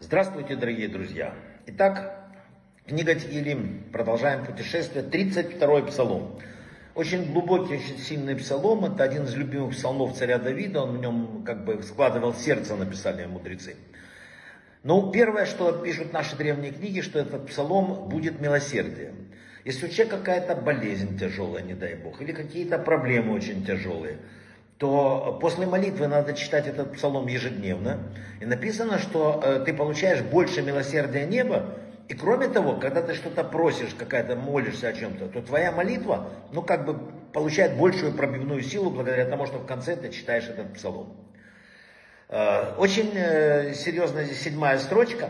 Здравствуйте, дорогие друзья! Итак, книга Тилим. Продолжаем путешествие. 32-й псалом. Очень глубокий, очень сильный псалом. Это один из любимых псалмов царя Давида. Он в нем как бы складывал сердце, написали мудрецы. Ну, первое, что пишут наши древние книги, что этот псалом будет милосердием. Если у человека какая-то болезнь тяжелая, не дай бог, или какие-то проблемы очень тяжелые, то после молитвы надо читать этот псалом ежедневно. И написано, что э, ты получаешь больше милосердия неба. И кроме того, когда ты что-то просишь, какая-то молишься о чем-то, то твоя молитва, ну как бы получает большую пробивную силу благодаря тому, что в конце ты читаешь этот псалом. Э, очень э, серьезная здесь седьмая строчка.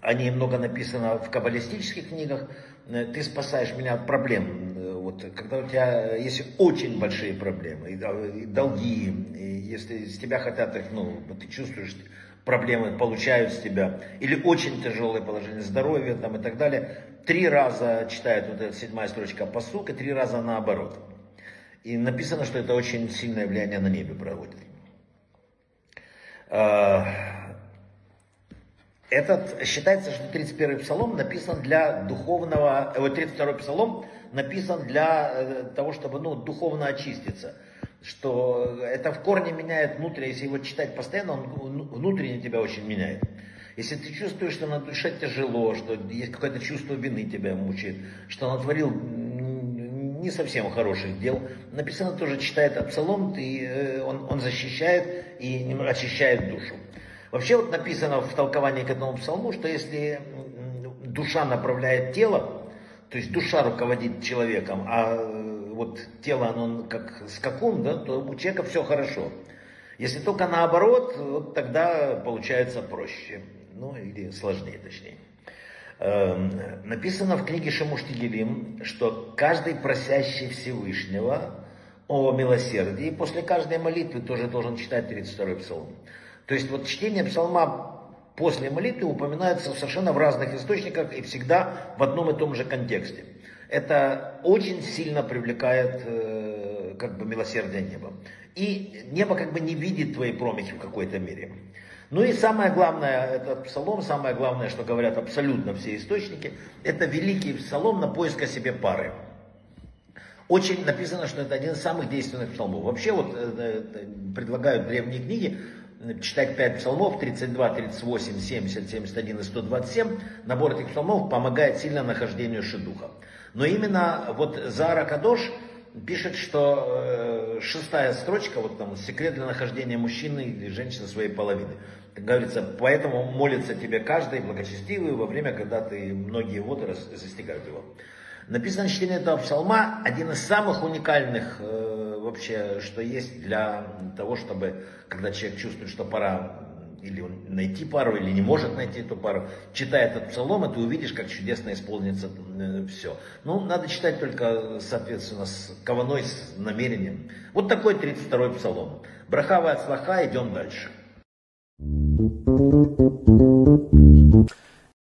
О ней много написано в каббалистических книгах. Ты спасаешь меня от проблем вот, когда у тебя есть очень большие проблемы, и долги, и если с тебя хотят их, ну, ты чувствуешь, проблемы получают с тебя, или очень тяжелое положение здоровья там, и так далее, три раза читают вот эта седьмая строчка посук, и три раза наоборот. И написано, что это очень сильное влияние на небе проводит. Этот, считается, что 31-й псалом написан для духовного, э, вот 32-й псалом написан для э, того, чтобы ну, духовно очиститься. Что это в корне меняет внутренне, если его читать постоянно, он внутренне тебя очень меняет. Если ты чувствуешь, что на душе тяжело, что есть какое-то чувство вины тебя мучает, что натворил не совсем хороших дел, написано тоже, читает этот псалом, ты, э, он, он защищает и очищает душу. Вообще вот написано в толковании к этому псалму, что если душа направляет тело, то есть душа руководит человеком, а э, вот тело, оно как скакун, да, то у человека все хорошо. Если только наоборот, вот тогда получается проще. Ну, или сложнее, точнее. Эм, написано в книге Шамуштигелим, что каждый просящий Всевышнего о милосердии после каждой молитвы тоже должен читать 32-й псалом. То есть вот чтение псалма после молитвы упоминается совершенно в разных источниках и всегда в одном и том же контексте. Это очень сильно привлекает э, как бы милосердие неба. И небо как бы не видит твои промахи в какой-то мере. Ну и самое главное, этот псалом, самое главное, что говорят абсолютно все источники, это великий псалом на поиск о себе пары. Очень написано, что это один из самых действенных псалмов. Вообще вот э, э, предлагают древние книги читать 5 псалмов, 32, 38, 70, 71 и 127, набор этих псалмов помогает сильно нахождению Шедуха. Но именно вот Зара Кадош пишет, что э, шестая строчка, вот там, секрет для нахождения мужчины или женщины своей половины. Как говорится, поэтому молится тебе каждый благочестивый во время, когда ты многие воды застигают его. Написано чтение этого псалма один из самых уникальных э, вообще, что есть для того, чтобы, когда человек чувствует, что пора или он найти пару, или не может найти эту пару, читая этот псалом, и ты увидишь, как чудесно исполнится э, все. Ну, надо читать только, соответственно, с кованой, с намерением. Вот такой 32-й псалом. Брахава от слаха, идем дальше.